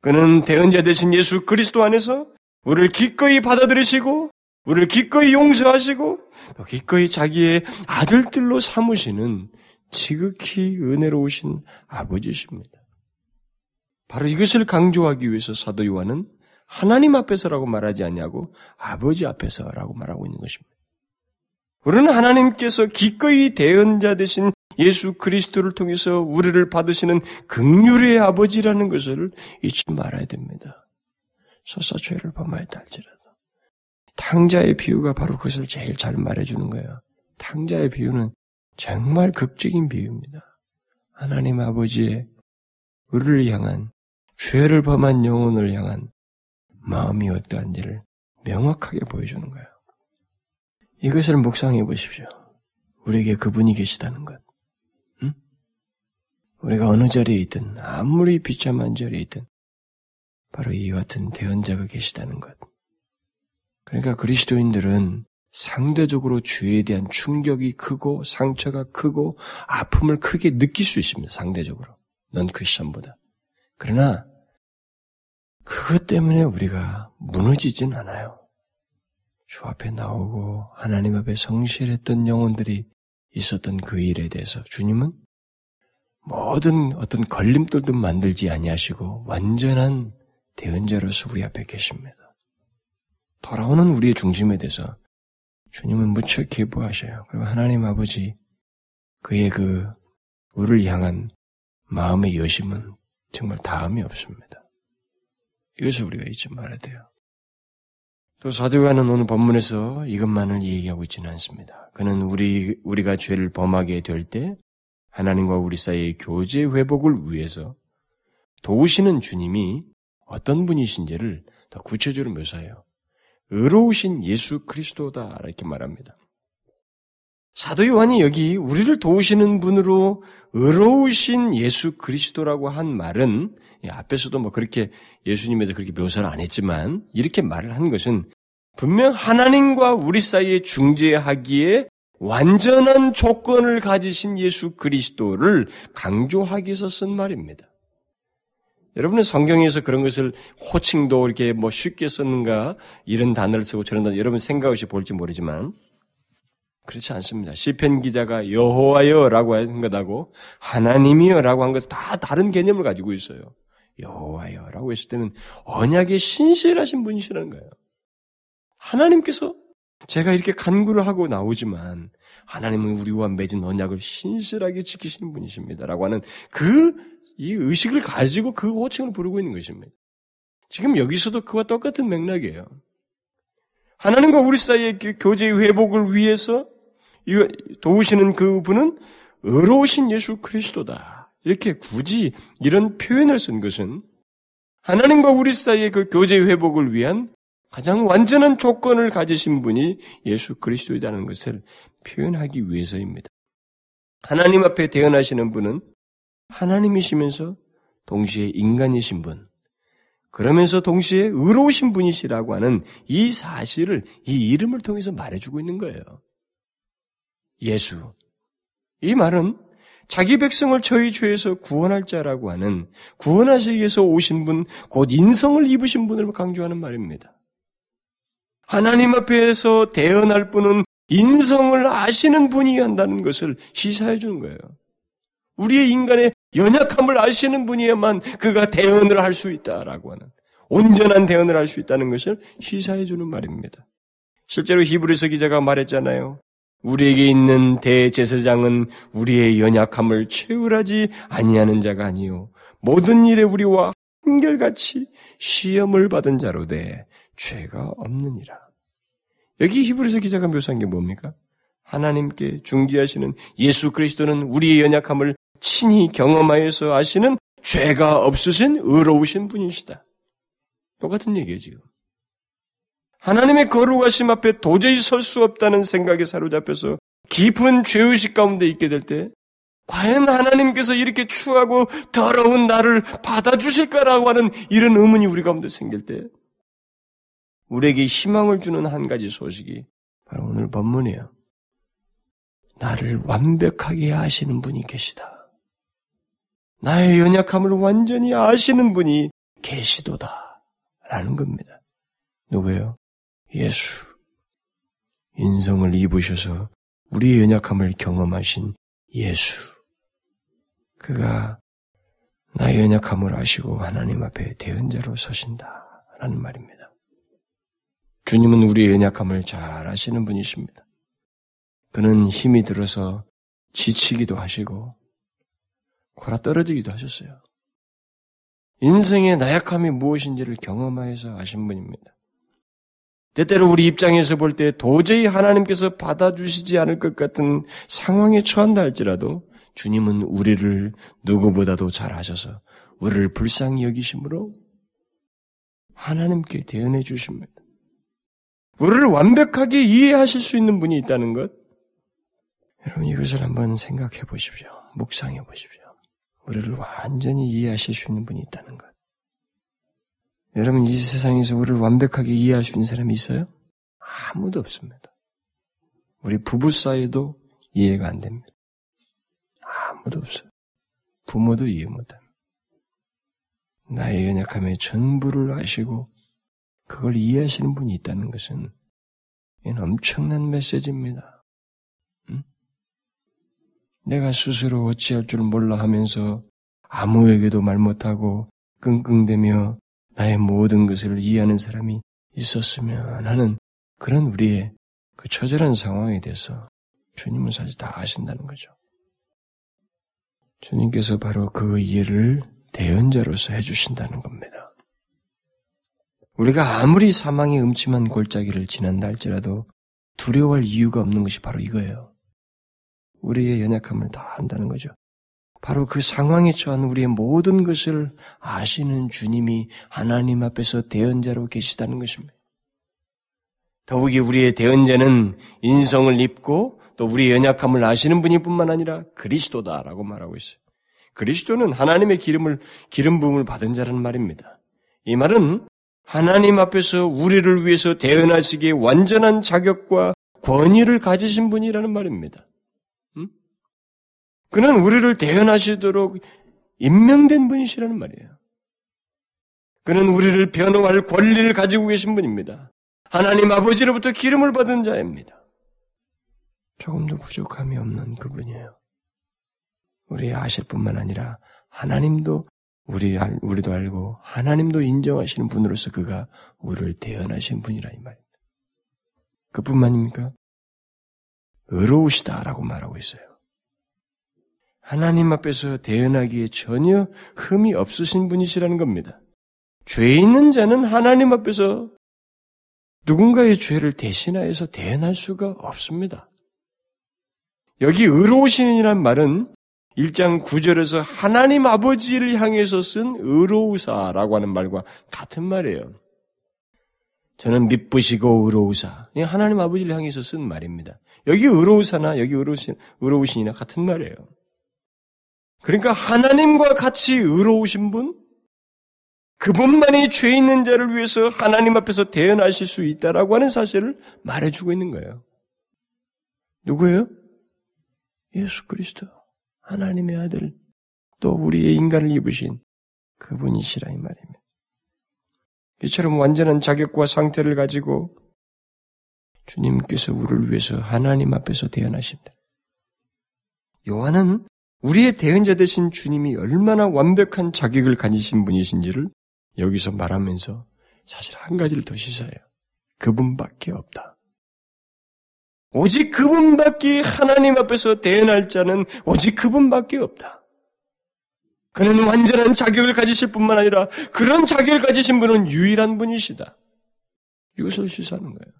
그는 대언자 되신 예수 그리스도 안에서 우리를 기꺼이 받아들이시고 우리를 기꺼이 용서하시고 또 기꺼이 자기의 아들들로 삼으시는 지극히 은혜로우신 아버지십니다. 바로 이것을 강조하기 위해서 사도 요한은 하나님 앞에서라고 말하지 않냐고 아버지 앞에서라고 말하고 있는 것입니다. 우리는 하나님께서 기꺼이 대언자 되신 예수 그리스도를 통해서 우리를 받으시는 극률의 아버지라는 것을 잊지 말아야 됩니다. 서사 죄를 범하였다 할지라도. 탕자의 비유가 바로 그것을 제일 잘 말해주는 거예요. 탕자의 비유는 정말 극적인 비유입니다. 하나님 아버지의 우리를 향한 죄를 범한 영혼을 향한 마음이 어떠한지를 명확하게 보여주는 거예요. 이것을 묵상해 보십시오. 우리에게 그분이 계시다는 것. 응? 우리가 어느 자리에 있든 아무리 비참한 자리에 있든 바로 이 같은 대언자가 계시다는 것. 그러니까 그리스도인들은 상대적으로 죄에 대한 충격이 크고 상처가 크고 아픔을 크게 느낄 수 있습니다. 상대적으로. 넌 크리스천보다. 그러나 그것 때문에 우리가 무너지진 않아요. 주 앞에 나오고 하나님 앞에 성실했던 영혼들이 있었던 그 일에 대해서 주님은 모든 어떤 걸림돌도 만들지 아니하시고 완전한 대언자로서 우리 앞에 계십니다. 돌아오는 우리의 중심에 대해서 주님은 무척 기뻐하셔요. 그리고 하나님 아버지 그의 그 우리를 향한 마음의 여심은 정말 다음이 없습니다. 이것을 우리가 잊지 말아야 돼요. 또 사도가는 오늘 본문에서 이것만을 얘기하고 있지는 않습니다. 그는 우리 우리가 죄를 범하게 될 때 하나님과 우리 사이의 교제 회복을 위해서 도우시는 주님이 어떤 분이신지를 더 구체적으로 묘사해요. 의로우신 예수 그리스도다 이렇게 말합니다. 사도 요한이 여기 우리를 도우시는 분으로 의로우신 예수 그리스도라고 한 말은 앞에서도 뭐 그렇게 예수님에 서 그렇게 묘사를 안 했지만 이렇게 말을 한 것은 분명 하나님과 우리 사이에 중재하기에 완전한 조건을 가지신 예수 그리스도를 강조하기 위해서 쓴 말입니다. 여러분은 성경에서 그런 것을 호칭도 이렇게 뭐 쉽게 썼는가 이런 단어를 쓰고 저런 단어 여러분 생각 없이 볼지 모르지만 그렇지 않습니다. 시편 기자가 여호와여라고 한 것하고 하나님이여라고 한 것은 다 다른 개념을 가지고 있어요. 여호와여라고 했을 때는 언약에 신실하신 분이시라는 거예요. 하나님께서 제가 이렇게 간구를 하고 나오지만 하나님은 우리와 맺은 언약을 신실하게 지키시는 분이십니다라고 하는 그 이 의식을 가지고 그 호칭을 부르고 있는 것입니다. 지금 여기서도 그와 똑같은 맥락이에요. 하나님과 우리 사이의 교제의 회복을 위해서 도우시는 그 분은 의로우신 예수 그리스도다. 이렇게 굳이 이런 표현을 쓴 것은 하나님과 우리 사이의 그 교제 회복을 위한 가장 완전한 조건을 가지신 분이 예수 그리스도이라는 것을 표현하기 위해서입니다. 하나님 앞에 대언하시는 분은 하나님이시면서 동시에 인간이신 분, 그러면서 동시에 의로우신 분이시라고 하는 이 사실을 이 이름을 통해서 말해주고 있는 거예요. 예수. 이 말은 자기 백성을 저희 죄에서 구원할 자라고 하는 구원하시기 위해서 오신 분, 곧 인성을 입으신 분을 강조하는 말입니다. 하나님 앞에서 대언할 분은 인성을 아시는 분이 한다는 것을 시사해 주는 거예요. 우리의 인간의 연약함을 아시는 분이야만 그가 대언을 할 수 있다라고 하는 온전한 대언을 할 수 있다는 것을 시사해 주는 말입니다. 실제로 히브리서 기자가 말했잖아요. 우리에게 있는 대제사장은 우리의 연약함을 채울하지 아니하는 자가 아니요 모든 일에 우리와 한결같이 시험을 받은 자로 돼 죄가 없느니라. 여기 히브리서 기자가 묘사한 게 뭡니까? 하나님께 중지하시는 예수 그리스도는 우리의 연약함을 친히 경험하여서 아시는 죄가 없으신 의로우신 분이시다. 똑같은 얘기예요, 지금. 하나님의 거룩하심 앞에 도저히 설 수 없다는 생각에 사로잡혀서 깊은 죄의식 가운데 있게 될 때, 과연 하나님께서 이렇게 추하고 더러운 나를 받아주실까라고 하는 이런 의문이 우리 가운데 생길 때, 우리에게 희망을 주는 한 가지 소식이 바로 오늘 본문이에요. 나를 완벽하게 아시는 분이 계시다. 나의 연약함을 완전히 아시는 분이 계시도다. 라는 겁니다. 누구예요? 예수. 인성을 입으셔서 우리의 연약함을 경험하신 예수. 그가 나의 연약함을 아시고 하나님 앞에 대언자로 서신다. 라는 말입니다. 주님은 우리의 연약함을 잘 아시는 분이십니다. 그는 힘이 들어서 지치기도 하시고, 골아 떨어지기도 하셨어요. 인생의 나약함이 무엇인지를 경험하여서 아신 분입니다. 때때로 우리 입장에서 볼 때 도저히 하나님께서 받아주시지 않을 것 같은 상황에 처한다 할지라도 주님은 우리를 누구보다도 잘 아셔서 우리를 불쌍히 여기심으로 하나님께 대언해 주십니다. 우리를 완벽하게 이해하실 수 있는 분이 있다는 것. 여러분 이것을 한번 생각해 보십시오. 묵상해 보십시오. 우리를 완전히 이해하실 수 있는 분이 있다는 것. 여러분 이 세상에서 우리를 완벽하게 이해할 수 있는 사람이 있어요? 아무도 없습니다. 우리 부부 사이도 이해가 안 됩니다. 아무도 없어요. 부모도 이해 못합니다. 나의 연약함의 전부를 아시고 그걸 이해하시는 분이 있다는 것은 이는 엄청난 메시지입니다. 응? 내가 스스로 어찌할 줄 몰라 하면서 아무에게도 말 못하고 끙끙대며 나의 모든 것을 이해하는 사람이 있었으면 하는 그런 우리의 그 처절한 상황에 대해서 주님은 사실 다 아신다는 거죠. 주님께서 바로 그 이해를 대언자로서 해주신다는 겁니다. 우리가 아무리 사망의 음침한 골짜기를 지난다 할지라도 두려워할 이유가 없는 것이 바로 이거예요. 우리의 연약함을 다 안다는 거죠. 바로 그 상황에 처한 우리의 모든 것을 아시는 주님이 하나님 앞에서 대언자로 계시다는 것입니다. 더욱이 우리의 대언자는 인성을 입고 또 우리의 연약함을 아시는 분일 뿐만 아니라 그리스도다라고 말하고 있어요. 그리스도는 하나님의 기름을 기름 부음을 받은 자라는 말입니다. 이 말은 하나님 앞에서 우리를 위해서 대언하시기에 완전한 자격과 권위를 가지신 분이라는 말입니다. 그는 우리를 대연하시도록 임명된 분이시라는 말이에요. 그는 우리를 변호할 권리를 가지고 계신 분입니다. 하나님 아버지로부터 기름을 받은 자입니다. 조금도 부족함이 없는 그분이에요. 우리 아실 뿐만 아니라 하나님도 우리 우리도 알고 하나님도 인정하시는 분으로서 그가 우리를 대연하신 분이라 이 말입니다. 그뿐만입니까? 의로우시다라고 말하고 있어요. 하나님 앞에서 대언하기에 전혀 흠이 없으신 분이시라는 겁니다. 죄 있는 자는 하나님 앞에서 누군가의 죄를 대신하여서 대언할 수가 없습니다. 여기 의로우신이란 말은 1장 9절에서 하나님 아버지를 향해서 쓴 의로우사라고 하는 말과 같은 말이에요. 저는 믿으시고 의로우사. 하나님 아버지를 향해서 쓴 말입니다. 여기 의로우사나 여기 의로우신, 의로우신이나 같은 말이에요. 그러니까 하나님과 같이 의로우신 분, 그분만이 죄 있는 자를 위해서 하나님 앞에서 대언하실 수 있다라고 하는 사실을 말해주고 있는 거예요. 누구예요? 예수 그리스도. 하나님의 아들. 또 우리의 인간을 입으신 그분이시라 이 말입니다. 이처럼 완전한 자격과 상태를 가지고 주님께서 우리를 위해서 하나님 앞에서 대언하십니다. 요한은 우리의 대언자 되신 주님이 얼마나 완벽한 자격을 가지신 분이신지를 여기서 말하면서 사실 한 가지를 더 시사해요. 그분밖에 없다. 오직 그분밖에 하나님 앞에서 대언할 자는 오직 그분밖에 없다. 그는 완전한 자격을 가지실 뿐만 아니라 그런 자격을 가지신 분은 유일한 분이시다. 이것을 시사하는 거예요.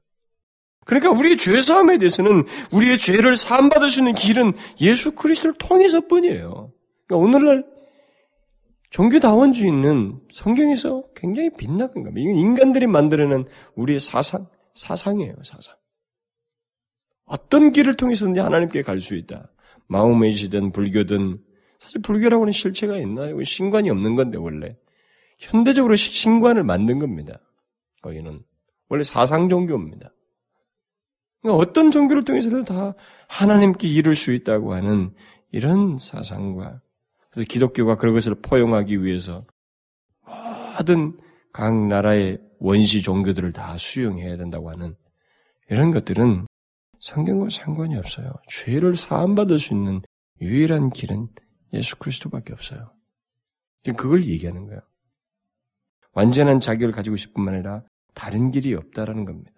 그러니까 우리의 죄 사함에 대해서는 우리의 죄를 사함받을 수 있는 길은 예수 그리스도를 통해서 뿐이에요. 그러니까 오늘날 종교다원주의는 성경에서 굉장히 빗나간 겁니다. 이건 인간들이 만들어낸 우리의 사상, 사상이에요, 사상. 어떤 길을 통해서든지 하나님께 갈 수 있다. 마음의시든 불교든 사실 불교라고는 실체가 있나요? 신관이 없는 건데 원래 현대적으로 신관을 만든 겁니다. 거기는 원래 사상 종교입니다. 그러니까 어떤 종교를 통해서도 다 하나님께 이룰 수 있다고 하는 이런 사상과 그래서 기독교가 그것을 포용하기 위해서 모든 각 나라의 원시 종교들을 다 수용해야 된다고 하는 이런 것들은 성경과 상관이 없어요. 죄를 사함받을 수 있는 유일한 길은 예수 그리스도밖에 없어요. 그걸 얘기하는 거예요. 완전한 자격을 가지고 싶은 만 아니라 다른 길이 없다라는 겁니다.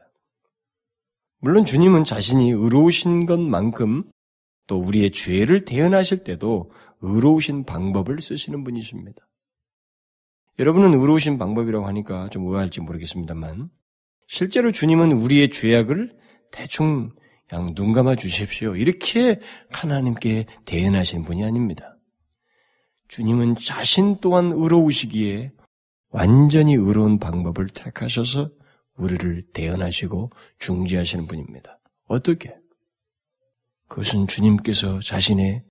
물론 주님은 자신이 의로우신 것만큼 또 우리의 죄를 대연하실 때도 의로우신 방법을 쓰시는 분이십니다. 여러분은 의로우신 방법이라고 하니까 좀 의아할지 모르겠습니다만 실제로 주님은 우리의 죄악을 대충 그냥 눈 감아 주십시오. 이렇게 하나님께 대연하신 분이 아닙니다. 주님은 자신 또한 의로우시기에 완전히 의로운 방법을 택하셔서 우리를 대연하시고 중지하시는 분입니다. 어떻게? 그것은 주님께서 자신의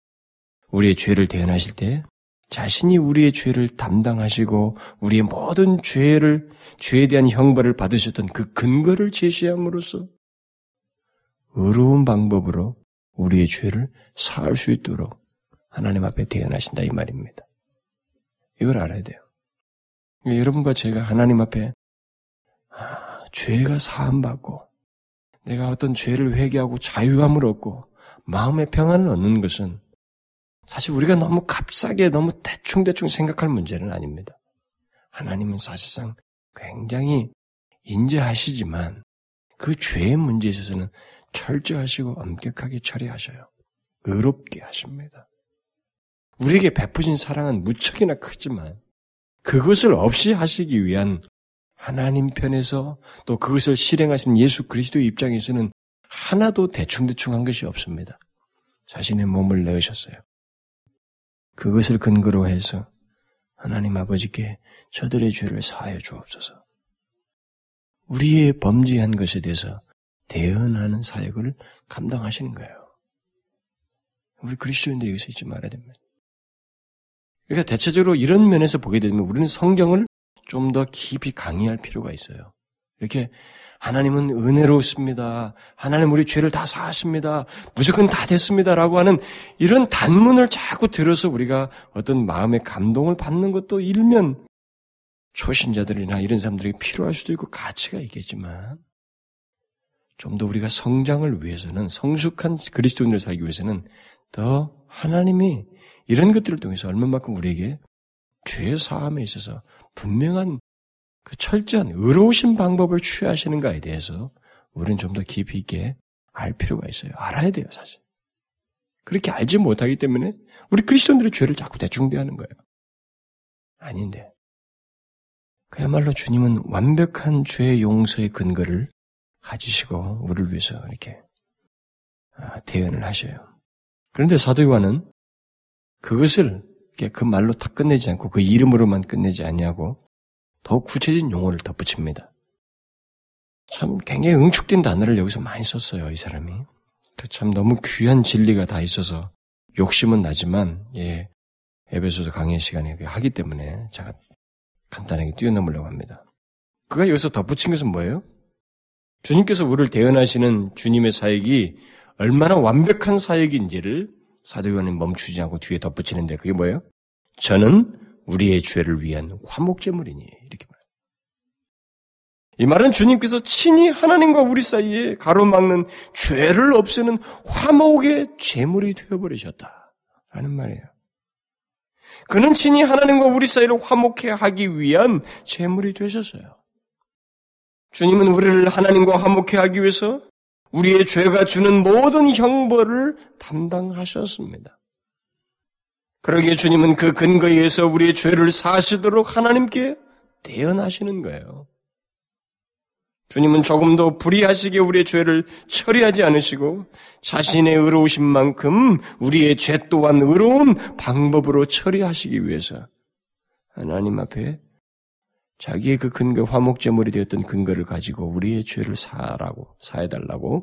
우리의 죄를 대연하실 때 자신이 우리의 죄를 담당하시고 우리의 모든 죄를 죄에 대한 형벌을 받으셨던 그 근거를 제시함으로써 의로운 방법으로 우리의 죄를 사할 수 있도록 하나님 앞에 대연하신다 이 말입니다. 이걸 알아야 돼요. 여러분과 제가 하나님 앞에 아, 죄가 사함받고 내가 어떤 죄를 회개하고 자유함을 얻고 마음의 평안을 얻는 것은 사실 우리가 너무 값싸게 너무 대충대충 생각할 문제는 아닙니다. 하나님은 사실상 굉장히 인지하시지만 그 죄의 문제에 있어서는 철저하시고 엄격하게 처리하셔요. 의롭게 하십니다. 우리에게 베푸신 사랑은 무척이나 크지만 그것을 없이 하시기 위한 하나님 편에서 또 그것을 실행하신 예수 그리스도의 입장에서는 하나도 대충대충한 것이 없습니다. 자신의 몸을 내으셨어요. 그것을 근거로 해서 하나님 아버지께 저들의 죄를 사하여 주옵소서. 우리의 범죄한 것에 대해서 대언하는 사역을 감당하시는 거예요. 우리 그리스도인들이 여기서 잊지 말아야 됩니다. 그러니까 대체적으로 이런 면에서 보게 되면 우리는 성경을 좀 더 깊이 강의할 필요가 있어요. 이렇게 하나님은 은혜로우십니다. 하나님 우리 죄를 다 사하십니다. 무조건 다 됐습니다라고 하는 이런 단문을 자꾸 들어서 우리가 어떤 마음의 감동을 받는 것도 일면 초신자들이나 이런 사람들에게 필요할 수도 있고 가치가 있겠지만 좀 더 우리가 성장을 위해서는 성숙한 그리스도인을 살기 위해서는 더 하나님이 이런 것들을 통해서 얼마만큼 우리에게 죄 사함에 있어서 분명한 그 철저한 의로우신 방법을 취하시는가에 대해서 우리는 좀 더 깊이 있게 알 필요가 있어요. 알아야 돼요, 사실. 그렇게 알지 못하기 때문에 우리 그리스도인들의 죄를 자꾸 대충 대하는 거예요. 아닌데. 그야말로 주님은 완벽한 죄의 용서의 근거를 가지시고 우리를 위해서 이렇게 아, 대연을 하셔요. 그런데 사도 요한은 그것을 그 말로 다 끝내지 않고 그 이름으로만 끝내지 않냐고 더 구체적인 용어를 덧붙입니다. 참 굉장히 응축된 단어를 여기서 많이 썼어요, 이 사람이. 그참 너무 귀한 진리가 다 있어서 욕심은 나지만, 예, 에베소서 강의 시간에 하기 때문에 제가 간단하게 뛰어넘으려고 합니다. 그가 여기서 덧붙인 것은 뭐예요? 주님께서 우리를 대연하시는 주님의 사역이 얼마나 완벽한 사역인지를 사도요한은 멈추지 않고 뒤에 덧붙이는데 그게 뭐예요? 저는 우리의 죄를 위한 화목제물이니 이렇게 말해요. 이 말은 주님께서 친히 하나님과 우리 사이에 가로막는 죄를 없애는 화목의 제물이 되어버리셨다라는 말이에요. 그는 친히 하나님과 우리 사이를 화목해 하기 위한 제물이 되셨어요. 주님은 우리를 하나님과 화목해 하기 위해서 우리의 죄가 주는 모든 형벌을 담당하셨습니다. 그러기에 주님은 그 근거에 의해서 우리의 죄를 사시도록 하나님께 대언하시는 거예요. 주님은 조금도 불의하시게 우리의 죄를 처리하지 않으시고 자신의 의로우신 만큼 우리의 죄 또한 의로운 방법으로 처리하시기 위해서 하나님 앞에 자기의 그 근거 화목제물이 되었던 근거를 가지고 우리의 죄를 사라고 사해달라고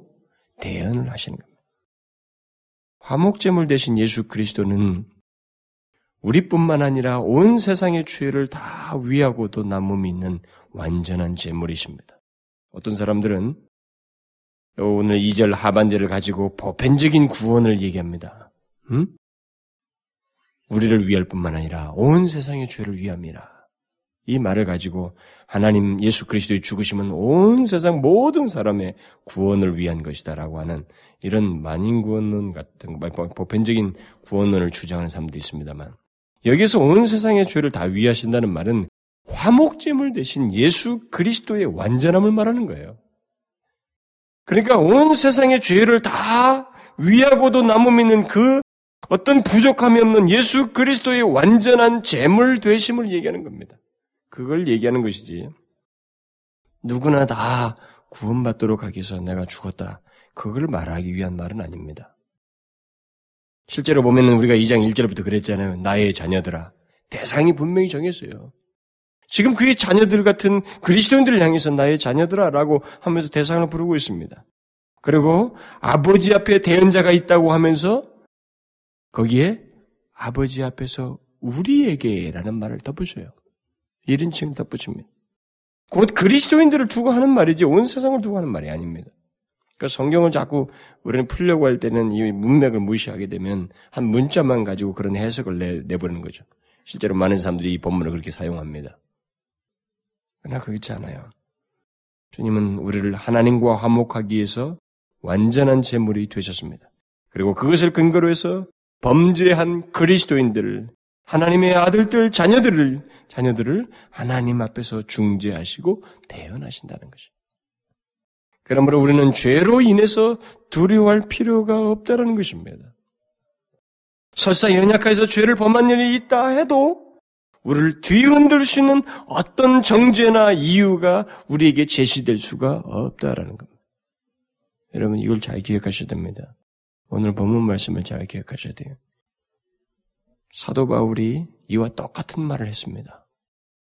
대연을 하시는 겁니다. 화목제물 대신 예수 그리스도는 우리뿐만 아니라 온 세상의 죄를 다 위하고 도 남음이 있는 완전한 제물이십니다. 어떤 사람들은 오늘 2절 하반절을 가지고 보편적인 구원을 얘기합니다. 음? 우리를 위할 뿐만 아니라 온 세상의 죄를 위함이라. 이 말을 가지고 하나님 예수 그리스도의 죽으심은 온 세상 모든 사람의 구원을 위한 것이다라고 하는 이런 만인 구원론 같은 보편적인 구원론을 주장하는 사람도 있습니다만 여기서 온 세상의 죄를 다 위하신다는 말은 화목제물 대신 예수 그리스도의 완전함을 말하는 거예요. 그러니까 온 세상의 죄를 다 위하고도 남음 있는 그 어떤 부족함이 없는 예수 그리스도의 완전한 제물 되심을 얘기하는 겁니다. 그걸 얘기하는 것이지. 누구나 다 구원받도록 하기 위해서 내가 죽었다. 그걸 말하기 위한 말은 아닙니다. 실제로 보면 우리가 2장 1절부터 그랬잖아요. 나의 자녀들아. 대상이 분명히 정했어요. 지금 그의 자녀들 같은 그리스도인들을 향해서 나의 자녀들아 라고 하면서 대상을 부르고 있습니다. 그리고 아버지 앞에 대언자가 있다고 하면서 거기에 아버지 앞에서 우리에게라는 말을 덧붙여요. 1인칭 덧붙입니다. 곧 그리스도인들을 두고 하는 말이지 온 세상을 두고 하는 말이 아닙니다. 그러니까 성경을 자꾸 우리는 풀려고 할 때는 이 문맥을 무시하게 되면 한 문자만 가지고 그런 해석을 내, 내버리는 거죠. 실제로 많은 사람들이 이 본문을 그렇게 사용합니다. 그러나 그렇지 않아요. 주님은 우리를 하나님과 화목하기 위해서 완전한 제물이 되셨습니다. 그리고 그것을 근거로 해서 범죄한 그리스도인들을 하나님의 아들들 자녀들을 자녀들을 하나님 앞에서 중재하시고 대연하신다는 것이. 그러므로 우리는 죄로 인해서 두려워할 필요가 없다는 것입니다. 설사 연약해서 죄를 범한 일이 있다 해도 우리를 뒤흔들 수 있는 어떤 정죄나 이유가 우리에게 제시될 수가 없다라는 겁니다. 여러분 이걸 잘 기억하셔야 됩니다. 오늘 본문 말씀을 잘 기억하셔야 돼요. 사도 바울이 이와 똑같은 말을 했습니다.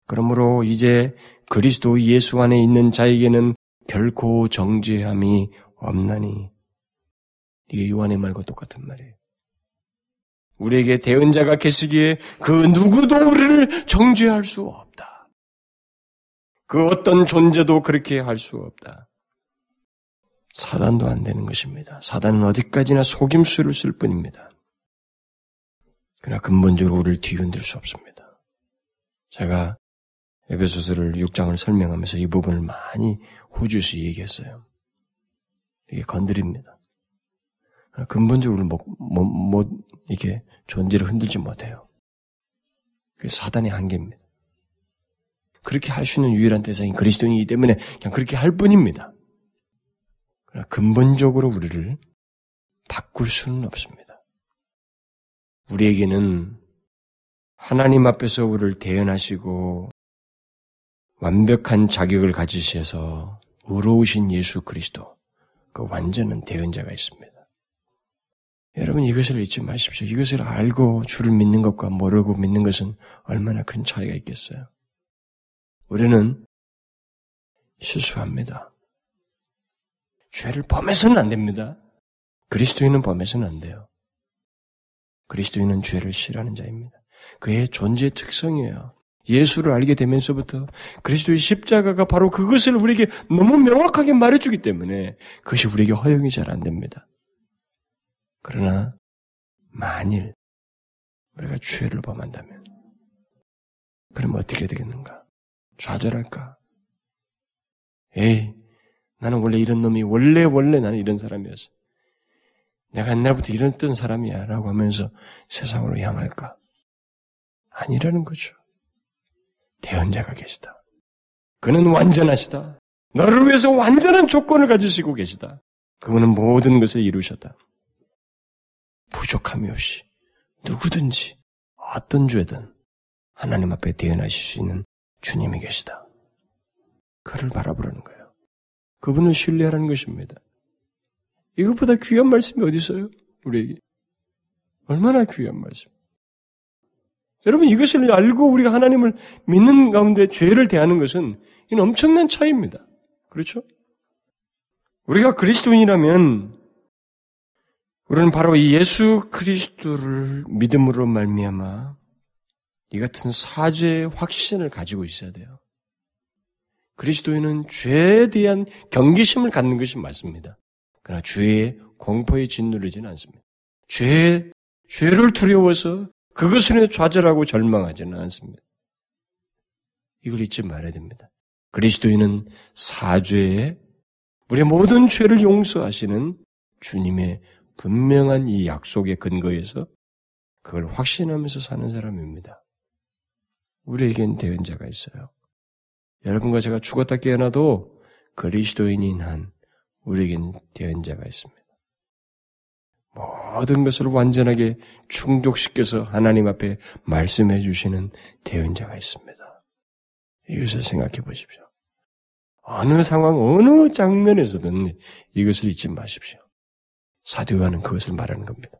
그러므로 이제 그리스도 예수 안에 있는 자에게는 결코 정죄함이 없나니 이게 요한의 말과 똑같은 말이에요. 우리에게 대언자가 계시기에 그 누구도 우리를 정죄할 수 없다. 그 어떤 존재도 그렇게 할 수 없다. 사단도 안 되는 것입니다. 사단은 어디까지나 속임수를 쓸 뿐입니다. 그러나 근본적으로 우리를 뒤흔들 수 없습니다. 제가 에베소서를 6장을 설명하면서 이 부분을 많이 호주에서 얘기했어요. 이게 건드립니다. 근본적으로 못, 못, 못, 이게 존재를 흔들지 못해요. 그게 사단의 한계입니다. 그렇게 할 수 있는 유일한 대상이 그리스도인이기 때문에 그냥 그렇게 할 뿐입니다. 그러나 근본적으로 우리를 바꿀 수는 없습니다. 우리에게는 하나님 앞에서 우리를 대연하시고 완벽한 자격을 가지셔서 의로우신 예수 그리스도, 그 완전한 대언자가 있습니다. 여러분 이것을 잊지 마십시오. 이것을 알고 주를 믿는 것과 모르고 믿는 것은 얼마나 큰 차이가 있겠어요. 우리는 실수합니다. 죄를 범해서는 안 됩니다. 그리스도인은 범해서는 안 돼요. 그리스도인은 죄를 싫어하는 자입니다. 그의 존재의 특성이에요. 예수를 알게 되면서부터 그리스도의 십자가가 바로 그것을 우리에게 너무 명확하게 말해주기 때문에 그것이 우리에게 허용이 잘 안 됩니다. 그러나 만일 우리가 죄를 범한다면 그럼 어떻게 되겠는가? 좌절할까? 에이, 나는 원래 이런 놈이 원래 원래 나는 이런 사람이었어. 내가 옛날부터 이랬던 사람이야 라고 하면서 세상으로 향할까? 아니라는 거죠. 대언자가 계시다. 그는 완전하시다. 너를 위해서 완전한 조건을 가지시고 계시다. 그분은 모든 것을 이루셨다. 부족함이 없이 누구든지 어떤 죄든 하나님 앞에 대언하실 수 있는 주님이 계시다. 그를 바라보라는 거예요. 그분을 신뢰하라는 것입니다. 이것보다 귀한 말씀이 어디 있어요? 우리에게. 얼마나 귀한 말씀. 여러분 이것을 알고 우리가 하나님을 믿는 가운데 죄를 대하는 것은 이는 엄청난 차이입니다. 그렇죠? 우리가 그리스도인이라면 우리는 바로 이 예수 그리스도를 믿음으로 말미암아 이 같은 사죄의 확신을 가지고 있어야 돼요. 그리스도인은 죄에 대한 경계심을 갖는 것이 맞습니다. 그러나 죄의 공포에 짓누르지는 않습니다. 죄, 죄를 두려워서 그것으로 좌절하고 절망하지는 않습니다. 이걸 잊지 말아야 됩니다. 그리스도인은 사죄에 우리의 모든 죄를 용서하시는 주님의 분명한 이 약속의 근거에서 그걸 확신하면서 사는 사람입니다. 우리에겐 대언자가 있어요. 여러분과 제가 죽었다 깨어나도 그리스도인인 한 우리에겐 대언자가 있습니다. 모든 것을 완전하게 충족시켜서 하나님 앞에 말씀해 주시는 대언자가 있습니다. 이것을 생각해 보십시오. 어느 상황, 어느 장면에서든 이것을 잊지 마십시오. 사도요한은 그것을 말하는 겁니다.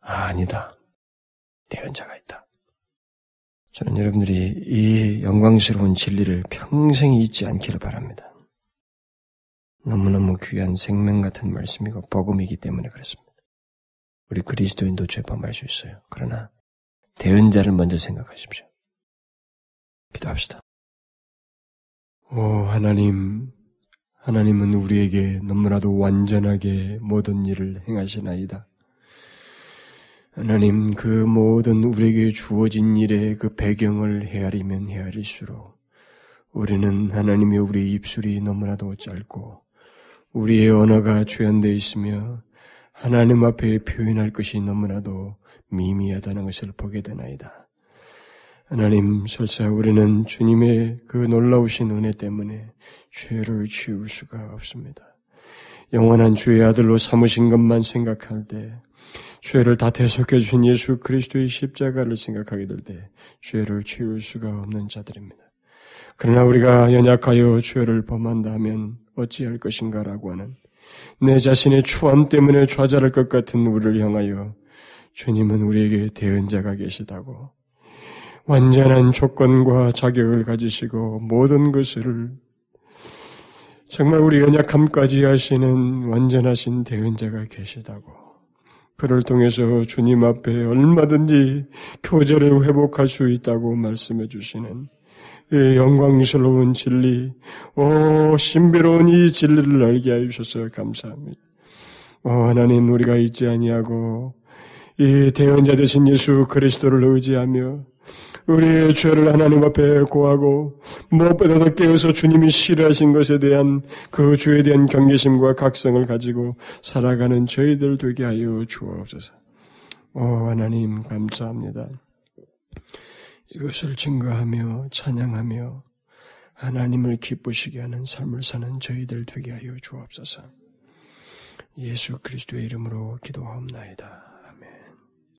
아, 아니다. 대언자가 있다. 저는 여러분들이 이 영광스러운 진리를 평생 잊지 않기를 바랍니다. 너무너무 귀한 생명 같은 말씀이고 복음이기 때문에 그렇습니다. 우리 그리스도인도 죄범할 수 있어요. 그러나 대언자를 먼저 생각하십시오. 기도합시다. 오 하나님, 하나님은 우리에게 너무나도 완전하게 모든 일을 행하시나이다. 하나님 그 모든 우리에게 주어진 일의 그 배경을 헤아리면 헤아릴수록 우리는 하나님의 우리 입술이 너무나도 짧고 우리의 언어가 죄한되어 있으며 하나님 앞에 표현할 것이 너무나도 미미하다는 것을 보게 되나이다. 하나님, 설사 우리는 주님의 그 놀라우신 은혜 때문에 죄를 지울 수가 없습니다. 영원한 주의 아들로 삼으신 것만 생각할 때 죄를 다 대속해 주신 예수 그리스도의 십자가를 생각하게 될 때 죄를 치울 수가 없는 자들입니다. 그러나 우리가 연약하여 죄를 범한다 면 어찌할 것인가라고 하는 내 자신의 추함 때문에 좌절할 것 같은 우리를 향하여 주님은 우리에게 대언자가 계시다고 완전한 조건과 자격을 가지시고 모든 것을 정말 우리 연약함까지 하시는 완전하신 대언자가 계시다고 그를 통해서 주님 앞에 얼마든지 교제를 회복할 수 있다고 말씀해 주시는 이 영광스러운 진리, 오, 신비로운 이 진리를 알게 하셔서 감사합니다. 오, 하나님, 우리가 잊지 아니하고, 이 대원자 되신 예수 그리스도를 의지하며, 우리의 죄를 하나님 앞에 고하고 무엇보다도 깨어서 주님이 싫어하신 것에 대한 그 죄에 대한 경계심과 각성을 가지고 살아가는 저희들 되게 하여 주옵소서. 오 하나님 감사합니다. 이것을 증거하며 찬양하며 하나님을 기쁘시게 하는 삶을 사는 저희들 되게 하여 주옵소서. 예수 그리스도의 이름으로 기도하옵나이다.